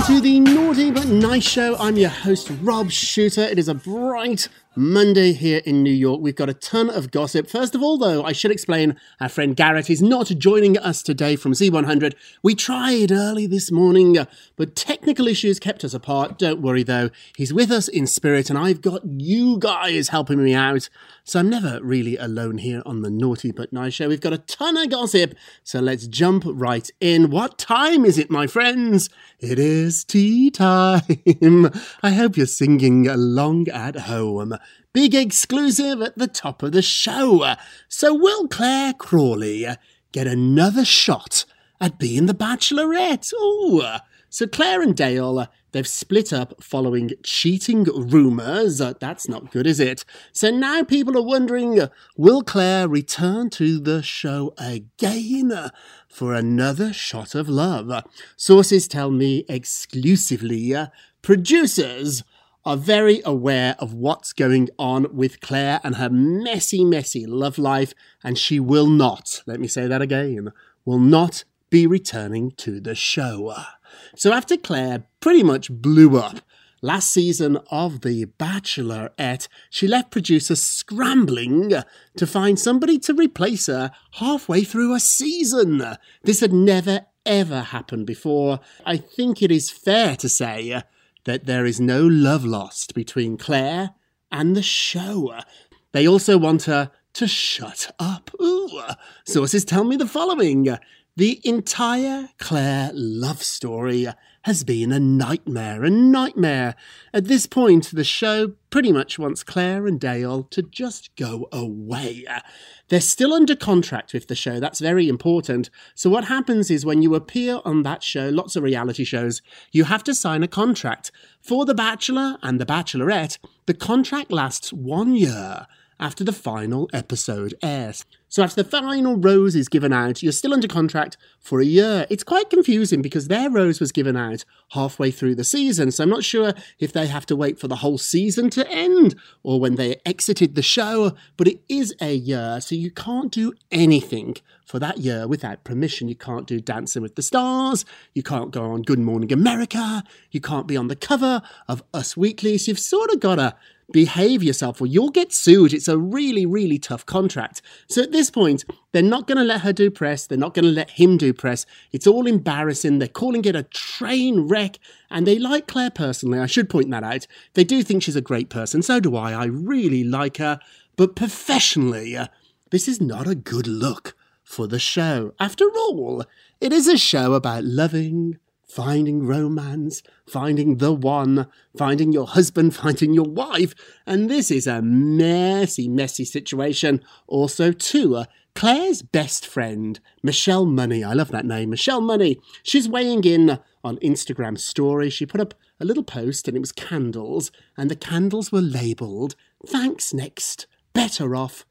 Welcome to the Naughty But Nice Show. I'm your host, Rob Shooter. It is a bright Monday here in New York. We've got a ton of gossip. First of all, though, I should explain our friend Garrett is not joining us today from Z100. We tried early this morning, uh, but technical issues kept us apart. Don't worry, though. He's with us in spirit, and I've got you guys helping me out. So I'm never really alone here on the Naughty But Nice Show. We've got a ton of gossip, so let's jump right in. What time is it, my friends? It is tea time. I hope you're singing along at home. Big exclusive at the top of the show. So will Claire Crawley get another shot at being the Bachelorette? Ooh. So Claire and Dale, they've split up following cheating rumours. That's not good, is it? So now people are wondering, will Claire return to the show again for another shot of love? Sources tell me exclusively, uh, producers are very aware of what's going on with Claire and her messy, messy love life, and she will not, let me say that again, will not be returning to the show. So after Claire pretty much blew up last season of The Bachelorette, she left producers scrambling to find somebody to replace her halfway through a season. This had never ever happened before. I think it is fair to say that there is no love lost between Claire and the show. They also want her to shut up. Ooh. Sources tell me the following. The entire Claire love story has been a nightmare, a nightmare. At this point, the show pretty much wants Claire and Dale to just go away. They're still under contract with the show, that's very important. So, what happens is when you appear on that show, lots of reality shows, you have to sign a contract. For The Bachelor and The Bachelorette, the contract lasts one year after the final episode airs. So after the final rose is given out, you're still under contract for a year. It's quite confusing because their rose was given out halfway through the season, so I'm not sure if they have to wait for the whole season to end or when they exited the show, but it is a year, so you can't do anything for that year without permission. You can't do Dancing with the Stars, you can't go on Good Morning America, you can't be on the cover of Us Weekly, so you've sort of got to behave yourself or you'll get sued. It's a really, really tough contract. So at this point, they're not going to let her do press. They're not going to let him do press. It's all embarrassing. They're calling it a train wreck. And they like Claire personally. I should point that out. They do think she's a great person. So do I. I really like her. But professionally, uh, this is not a good look for the show. After all, it is a show about loving, finding romance, finding the one, finding your husband, finding your wife. And this is a messy, messy situation. Also, too, uh, Claire's best friend, Michelle Money, I love that name, Michelle Money, she's weighing in on Instagram story. She put up a little post and it was candles, and the candles were labelled, Thanks Next, Better Off,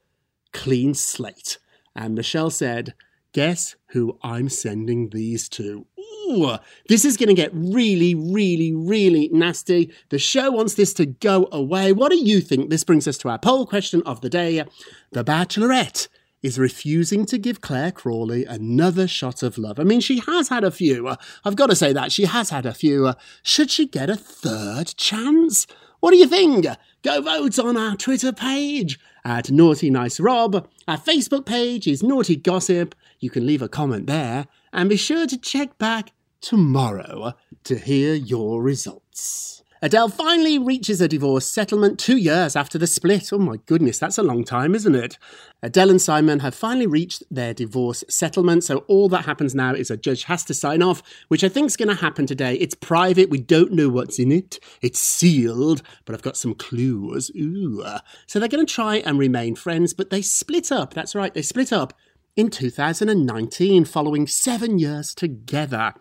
Clean Slate. And Michelle said, Guess who I'm sending these to? Ooh, this is going to get really, really, really nasty. The show wants this to go away. What do you think? This brings us to our poll question of the day. The Bachelorette is refusing to give Claire Crawley another shot of love. I mean, she has had a few. I've got to say that. She has had a few. Should she get a third chance? What do you think? Go vote on our Twitter page at Naughty Nice Rob. Our Facebook page is Naughty Gossip. You can leave a comment there. And be sure to check back tomorrow to hear your results. Adele finally reaches a divorce settlement two years after the split. Oh my goodness, that's a long time, isn't it? Adele and Simon have finally reached their divorce settlement, so all that happens now is a judge has to sign off, which I think is going to happen today. It's private, we don't know what's in it, it's sealed, but I've got some clues. Ooh. So they're going to try and remain friends, but they split up. That's right, they split up in 2019 following seven years together.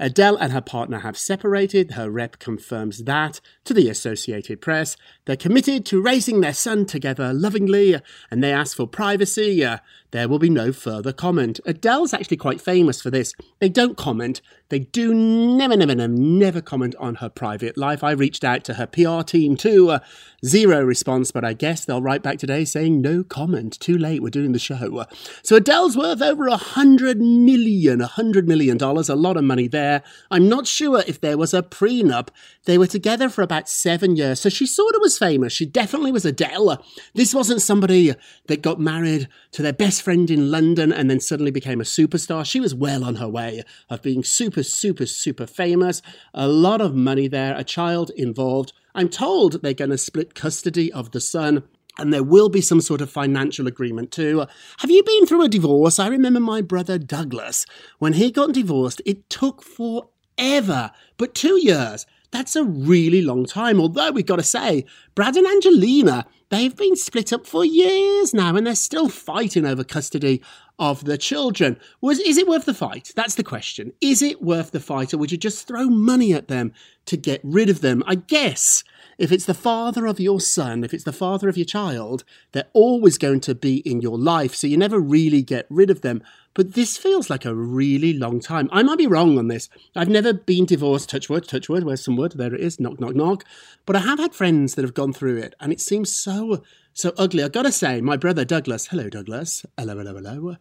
Adele and her partner have separated. Her rep confirms that to the Associated Press. They're committed to raising their son together lovingly, and they ask for privacy. There will be no further comment. Adele's actually quite famous for this. They don't comment. They do never, never, never, never comment on her private life. I reached out to her PR team too. Uh, zero response, but I guess they'll write back today saying no comment. Too late. We're doing the show. So Adele's worth over a hundred million, a hundred million dollars. A lot of money there I'm not sure if there was a prenup. They were together for about seven years, so she sort of was famous. She definitely was Adele. This wasn't somebody that got married to their best friend in London and then suddenly became a superstar. She was well on her way of being super, super, super famous. A lot of money there, a child involved. I'm told they're going to split custody of the son and there will be some sort of financial agreement too. Have you been through a divorce? I remember my brother Douglas. When he got divorced, it took forever, but two years. That's a really long time. Although we've got to say, Brad and Angelina, they've been split up for years now and they're still fighting over custody of the children. Was is it worth the fight? That's the question. Is it worth the fight or would you just throw money at them to get rid of them? I guess if it's the father of your son, if it's the father of your child, they're always going to be in your life, so you never really get rid of them. But this feels like a really long time. I might be wrong on this. I've never been divorced, touch wood, touch wood, where's some wood? There it is, knock, knock, knock. But I have had friends that have gone through it, and it seems so, so ugly. I've got to say, my brother Douglas, hello, Douglas, hello, hello, hello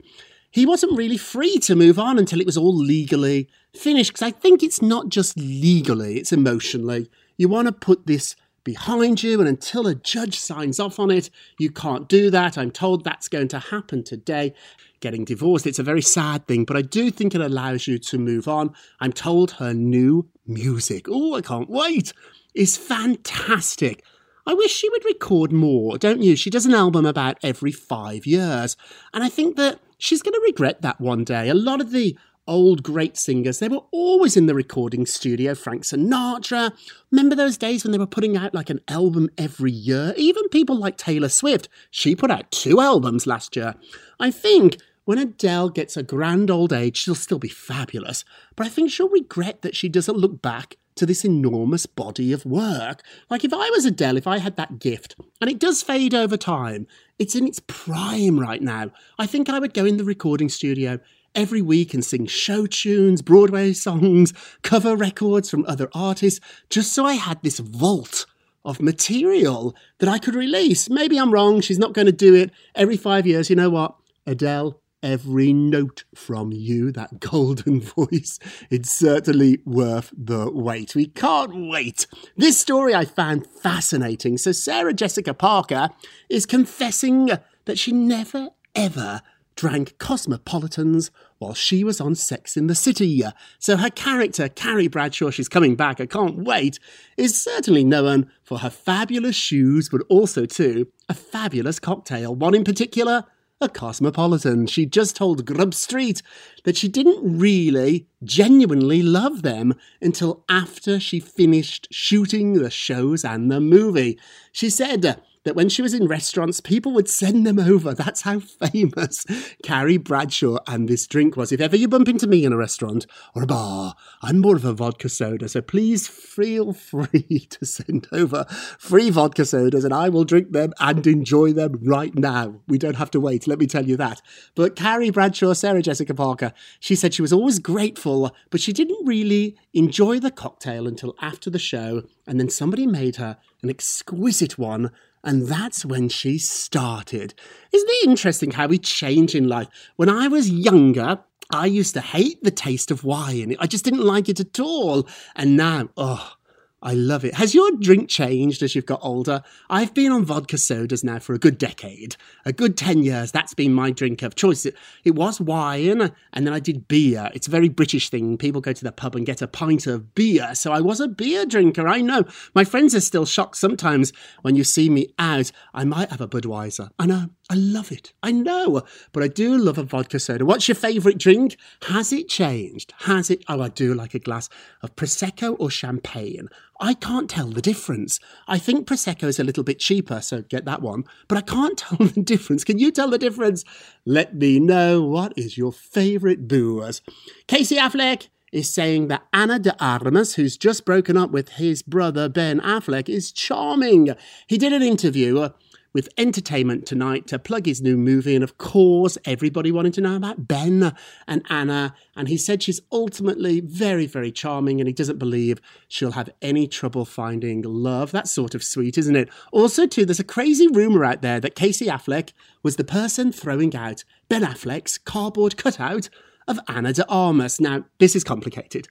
he wasn't really free to move on until it was all legally finished. Because I think it's not just legally, it's emotionally. You want to put this behind you, and until a judge signs off on it, you can't do that. I'm told that's going to happen today. Getting divorced, it's a very sad thing, but I do think it allows you to move on. I'm told her new music, oh, I can't wait, is fantastic. I wish she would record more, don't you? She does an album about every five years, and I think that she's going to regret that one day. A lot of the old great singers. They were always in the recording studio. Frank Sinatra. Remember those days when they were putting out like an album every year? Even people like Taylor Swift. She put out two albums last year. I think when Adele gets a grand old age, she'll still be fabulous. But I think she'll regret that she doesn't look back to this enormous body of work. Like if I was Adele, if I had that gift, and it does fade over time, it's in its prime right now, I think I would go in the recording studio every week and sing show tunes, Broadway songs, cover records from other artists, just so I had this vault of material that I could release. Maybe I'm wrong, she's not going to do it every five years. You know what? Adele, every note from you, that golden voice. It's certainly worth the wait. We can't wait. This story I found fascinating. So, Sarah Jessica Parker is confessing that she never, ever drank cosmopolitans while she was on Sex in the City. So her character, Carrie Bradshaw, she's coming back, I can't wait, is certainly known for her fabulous shoes, but also, too, a fabulous cocktail. One in particular, a cosmopolitan. She just told Grub Street that she didn't really genuinely love them until after she finished shooting the shows and the movie. She said, that when she was in restaurants, people would send them over. That's how famous Carrie Bradshaw and this drink was. If ever you bump into me in a restaurant or a bar, I'm more of a vodka soda, so please feel free to send over free vodka sodas and I will drink them and enjoy them right now. We don't have to wait, let me tell you that. But Carrie Bradshaw, Sarah Jessica Parker, she said she was always grateful, but she didn't really enjoy the cocktail until after the show, and then somebody made her an exquisite one and that's when she started. Isn't it interesting how we change in life? When I was younger, I used to hate the taste of wine. I just didn't like it at all. And now, oh, I love it. Has your drink changed as you've got older? I've been on vodka sodas now for a good decade. A good 10 years, that's been my drink of choice. It, it was wine, and then I did beer. It's a very British thing. People go to the pub and get a pint of beer. So I was a beer drinker, I know. My friends are still shocked sometimes when you see me out. I might have a Budweiser. I know. I love it. I know, but I do love a vodka soda. What's your favourite drink? Has it changed? Has it? Oh, I do like a glass of Prosecco or champagne. I can't tell the difference. I think Prosecco is a little bit cheaper, so get that one, but I can't tell the difference. Can you tell the difference? Let me know what is your favourite booze. Casey Affleck is saying that Ana de Armas, who's just broken up with his brother Ben Affleck, is charming. He did an interview. Uh, With Entertainment Tonight to plug his new movie. And of course, everybody wanted to know about Ben and Ana. And he said she's ultimately very, very charming and he doesn't believe she'll have any trouble finding love. That's sort of sweet, isn't it? Also, too, there's a crazy rumour out there that Casey Affleck was the person throwing out Ben Affleck's cardboard cutout of Ana de Armas. Now, this is complicated.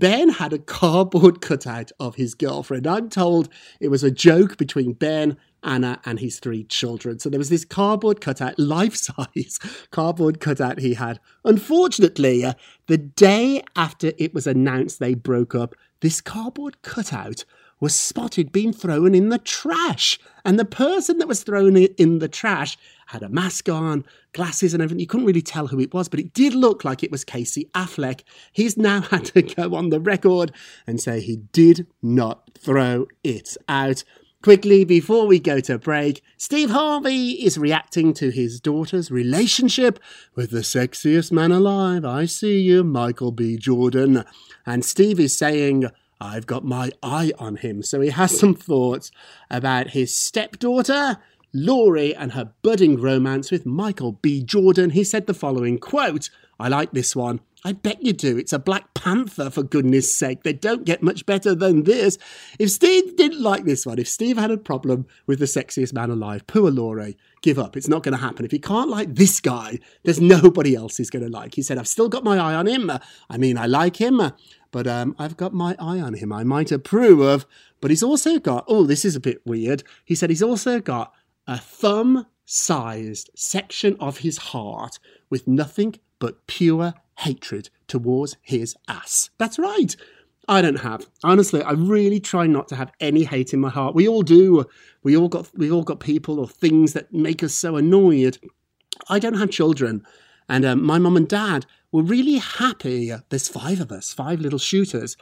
Ben had a cardboard cutout of his girlfriend. I'm told it was a joke between Ben Ana and his three children. So there was this cardboard cutout, life size cardboard cutout he had. Unfortunately, uh, the day after it was announced they broke up, this cardboard cutout was spotted being thrown in the trash. And the person that was thrown in the trash had a mask on, glasses, and everything. You couldn't really tell who it was, but it did look like it was Casey Affleck. He's now had to go on the record and say he did not throw it out. Quickly, before we go to break, Steve Harvey is reacting to his daughter's relationship with the sexiest man alive. I see you, Michael B. Jordan. And Steve is saying, I've got my eye on him. So he has some thoughts about his stepdaughter, Lori, and her budding romance with Michael B. Jordan. He said the following quote, I like this one. I bet you do. It's a Black Panther, for goodness sake. They don't get much better than this. If Steve didn't like this one, if Steve had a problem with the sexiest man alive, poor Lori, give up. It's not going to happen. If he can't like this guy, there's nobody else he's going to like. He said, I've still got my eye on him. I mean, I like him, but um, I've got my eye on him. I might approve. Of. But he's also got, oh, this is a bit weird. He said he's also got a thumb sized section of his heart with nothing but pure hatred towards his ass. That's right. I don't have. Honestly, I really try not to have any hate in my heart. We all do. We all got we all got people or things that make us so annoyed. I don't have children, and um, my mum and dad were really happy. There's five of us, five little shooters.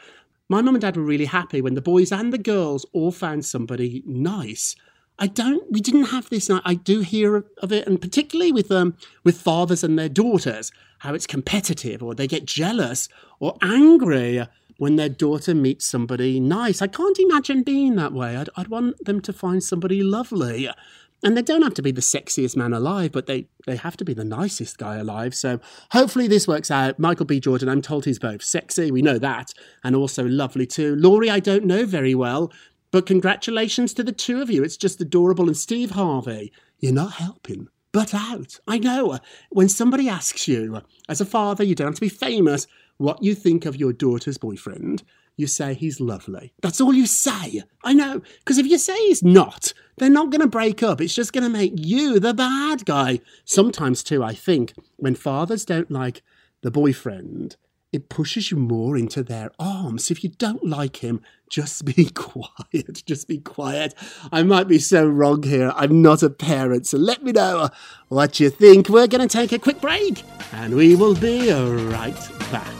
My mum and dad were really happy when the boys and the girls all found somebody nice. I don't. We didn't have this. I, do hear of it, and particularly with um with fathers and their daughters, how it's competitive, or they get jealous or angry when their daughter meets somebody nice. I can't imagine being that way. I'd, I'd want them to find somebody lovely. And they don't have to be the sexiest man alive, but they, they have to be the nicest guy alive. So hopefully this works out. Michael B. Jordan, I'm told he's both sexy, we know that, and also lovely too. Lori, I don't know very well, but congratulations to the two of you. It's just adorable. And Steve Harvey, you're not helping. but out. I know. When somebody asks you, as a father, you don't have to be famous, what you think of your daughter's boyfriend, you say he's lovely. That's all you say. I know. Because if you say he's not, they're not going to break up. It's just going to make you the bad guy. Sometimes, too, I think, when fathers don't like the boyfriend, it pushes you more into their arms. If you don't like him, just be quiet. Just be quiet. I might be so wrong here. I'm not a parent, so let me know what you think. We're going to take a quick break, and we will be right back.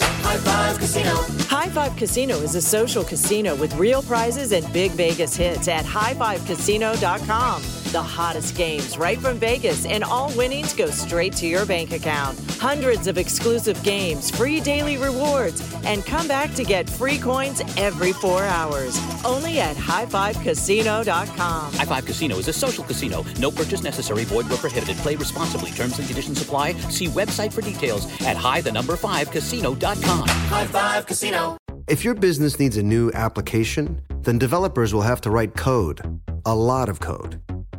High Five Casino. High Five Casino is a social casino with real prizes and big Vegas hits at highfivecasino.com. The hottest games right from Vegas, and all winnings go straight to your bank account. Hundreds of exclusive games, free daily rewards, and come back to get free coins every four hours. Only at highfivecasino.com. High Five Casino is a social casino. No purchase necessary. Void where prohibited. Play responsibly. Terms and conditions apply. See website for details at high the number five casino.com. High Five Casino. If your business needs a new application, then developers will have to write code, a lot of code.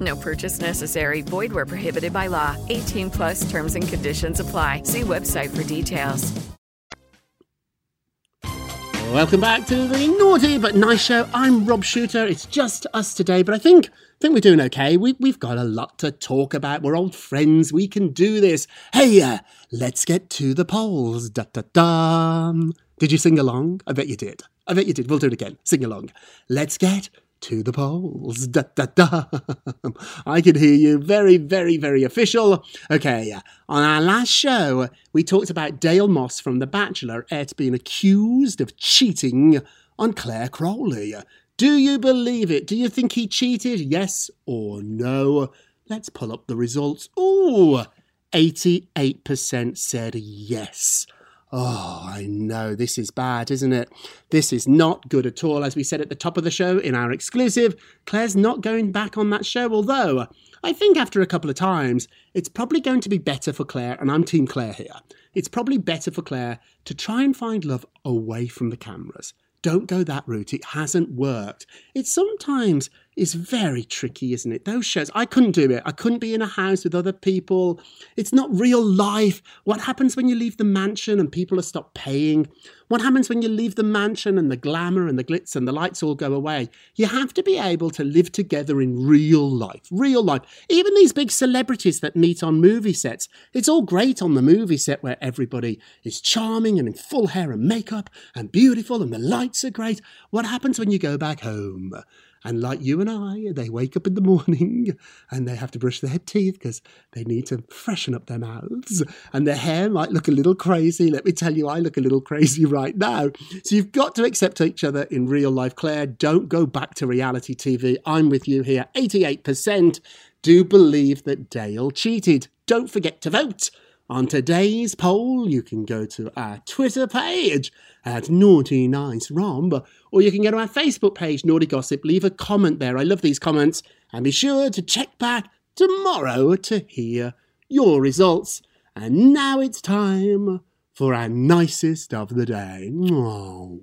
No purchase necessary. Void where prohibited by law. 18 plus terms and conditions apply. See website for details. Welcome back to the Naughty But Nice Show. I'm Rob Shooter. It's just us today, but I think I think we're doing okay. We, we've got a lot to talk about. We're old friends. We can do this. Hey, uh, let's get to the polls. Da da da. Did you sing along? I bet you did. I bet you did. We'll do it again. Sing along. Let's get to the polls. Da da da. I can hear you. Very, very, very official. Okay, on our last show, we talked about Dale Moss from The Bachelorette being accused of cheating on Claire Crawley. Do you believe it? Do you think he cheated? Yes or no? Let's pull up the results. Ooh, 88% said yes. Oh, I know. This is bad, isn't it? This is not good at all. As we said at the top of the show in our exclusive, Claire's not going back on that show, although I think after a couple of times, it's probably going to be better for Claire, and I'm Team Claire here. It's probably better for Claire to try and find love away from the cameras. Don't go that route. It hasn't worked. It's sometimes is very tricky, isn't it? Those shows, I couldn't do it. I couldn't be in a house with other people. It's not real life. What happens when you leave the mansion and people have stopped paying? What happens when you leave the mansion and the glamour and the glitz and the lights all go away? You have to be able to live together in real life. Real life. Even these big celebrities that meet on movie sets, it's all great on the movie set where everybody is charming and in full hair and makeup and beautiful and the lights are great. What happens when you go back home? And like you and I, they wake up in the morning and they have to brush their teeth because they need to freshen up their mouths. And their hair might look a little crazy. Let me tell you, I look a little crazy right now. So you've got to accept each other in real life. Claire, don't go back to reality TV. I'm with you here. 88% do believe that Dale cheated. Don't forget to vote. On today's poll, you can go to our Twitter page at Naughty Nice Rob, or you can go to our Facebook page, Naughty Gossip. Leave a comment there. I love these comments. And be sure to check back tomorrow to hear your results. And now it's time for our nicest of the day. Oh.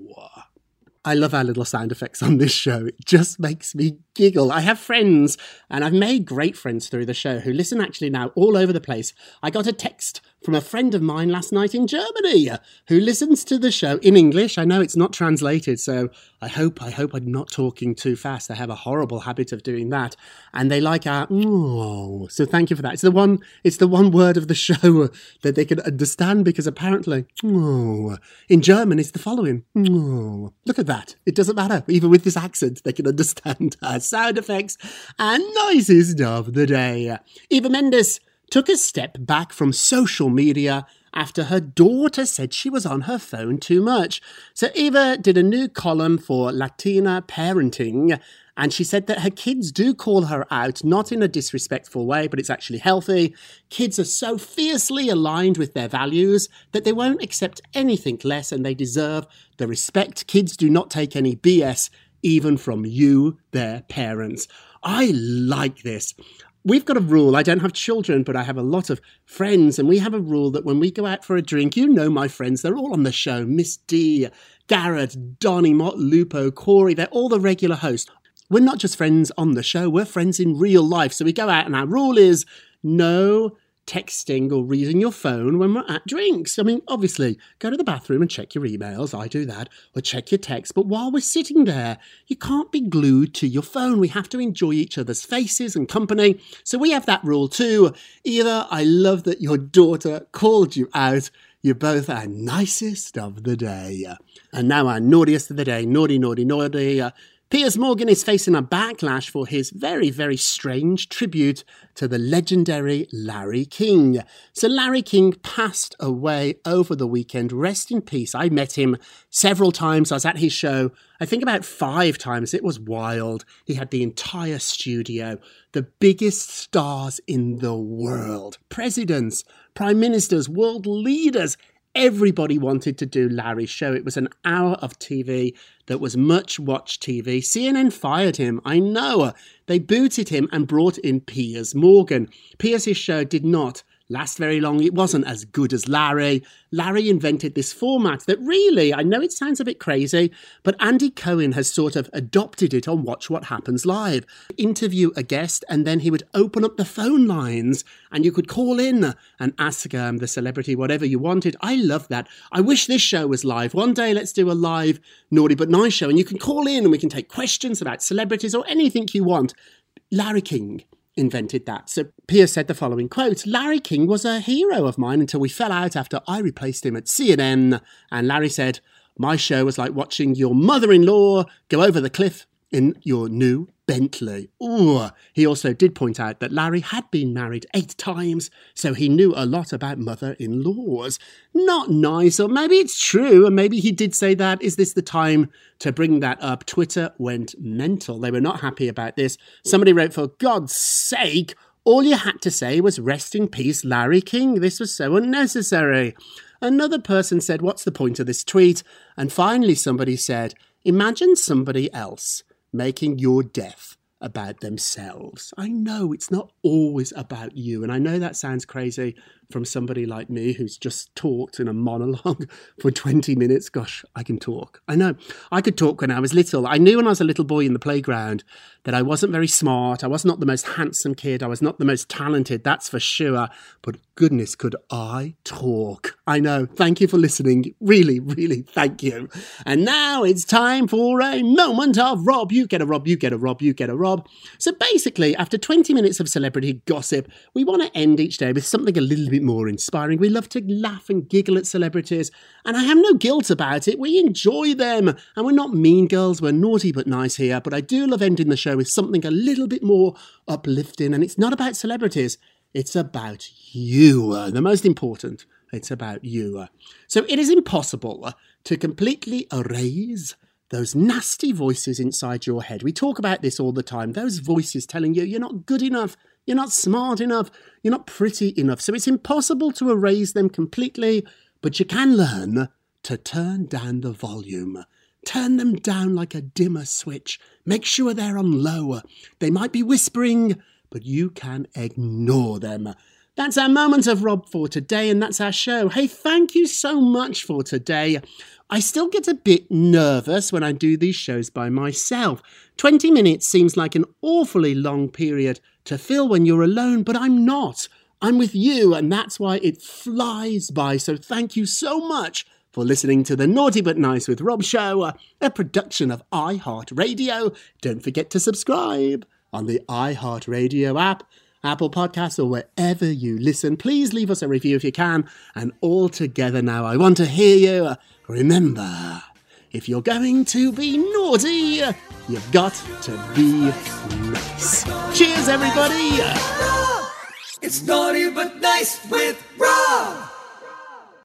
I love our little sound effects on this show. It just makes me giggle. I have friends, and I've made great friends through the show who listen actually now all over the place. I got a text from a friend of mine last night in Germany who listens to the show in English. I know it's not translated, so I hope I hope I'm not talking too fast. I have a horrible habit of doing that, and they like our oh. So thank you for that. It's the one. It's the one word of the show that they can understand because apparently oh in German it's the following. Oh. Look at that. It doesn't matter. Even with this accent, they can understand our sound effects and noises of the day. Eva Mendes took a step back from social media after her daughter said she was on her phone too much. So Eva did a new column for Latina Parenting, and she said that her kids do call her out, not in a disrespectful way, but it's actually healthy. Kids are so fiercely aligned with their values that they won't accept anything less and they deserve the respect. Kids do not take any BS, even from you, their parents. I like this we've got a rule. I don't have children, but I have a lot of friends, and we have a rule that when we go out for a drink, you know my friends, they're all on the show Miss D, Garrett, Donny, Mott, Lupo, Corey, they're all the regular hosts. We're not just friends on the show, we're friends in real life. So we go out, and our rule is no texting or reading your phone when we're at drinks. I mean, obviously, go to the bathroom and check your emails. I do that. Or check your text. But while we're sitting there, you can't be glued to your phone. We have to enjoy each other's faces and company. So we have that rule too. Either I love that your daughter called you out. You're both our nicest of the day. And now our naughtiest of the day. Naughty, naughty, naughty. Piers Morgan is facing a backlash for his very, very strange tribute to the legendary Larry King. So, Larry King passed away over the weekend. Rest in peace. I met him several times. I was at his show, I think about five times. It was wild. He had the entire studio, the biggest stars in the world, presidents, prime ministers, world leaders. Everybody wanted to do Larry's show. It was an hour of TV that was much watched TV. CNN fired him. I know. They booted him and brought in Piers Morgan. Piers' show did not last very long. It wasn't as good as Larry. Larry invented this format that really, I know it sounds a bit crazy, but Andy Cohen has sort of adopted it on Watch What Happens Live. Interview a guest, and then he would open up the phone lines, and you could call in and ask um, the celebrity whatever you wanted. I love that. I wish this show was live. One day, let's do a live Naughty But Nice show, and you can call in and we can take questions about celebrities or anything you want. Larry King invented that. So Piers said the following quote Larry King was a hero of mine until we fell out after I replaced him at CNN. And Larry said, My show was like watching your mother in law go over the cliff in your new Bentley. Ooh. He also did point out that Larry had been married eight times, so he knew a lot about mother in laws. Not nice, or maybe it's true, and maybe he did say that. Is this the time to bring that up? Twitter went mental. They were not happy about this. Somebody wrote, For God's sake, all you had to say was rest in peace, Larry King. This was so unnecessary. Another person said, What's the point of this tweet? And finally, somebody said, Imagine somebody else making your death about themselves. I know it's not always about you, and I know that sounds crazy, from somebody like me who's just talked in a monologue for 20 minutes. Gosh, I can talk. I know. I could talk when I was little. I knew when I was a little boy in the playground that I wasn't very smart. I was not the most handsome kid. I was not the most talented, that's for sure. But goodness, could I talk? I know. Thank you for listening. Really, really, thank you. And now it's time for a moment of Rob. You get a Rob, you get a Rob, you get a Rob. So basically, after 20 minutes of celebrity gossip, we want to end each day with something a little bit more inspiring. We love to laugh and giggle at celebrities, and I have no guilt about it. We enjoy them, and we're not mean girls, we're naughty but nice here. But I do love ending the show with something a little bit more uplifting, and it's not about celebrities, it's about you. Uh, the most important, it's about you. So it is impossible to completely erase those nasty voices inside your head. We talk about this all the time. Those voices telling you you're not good enough, you're not smart enough. You're not pretty enough. So it's impossible to erase them completely, but you can learn to turn down the volume. Turn them down like a dimmer switch. Make sure they're on low. They might be whispering, but you can ignore them. That's our moment of Rob for today, and that's our show. Hey, thank you so much for today. I still get a bit nervous when I do these shows by myself. 20 minutes seems like an awfully long period to fill when you're alone, but I'm not. I'm with you, and that's why it flies by. So thank you so much for listening to the Naughty But Nice with Rob show, a production of iHeartRadio. Don't forget to subscribe on the iHeartRadio app, Apple Podcasts, or wherever you listen. Please leave us a review if you can. And all together now, I want to hear you. Remember, if you're going to be naughty, you've got to be nice. Cheers, everybody! It's naughty but nice with Rob.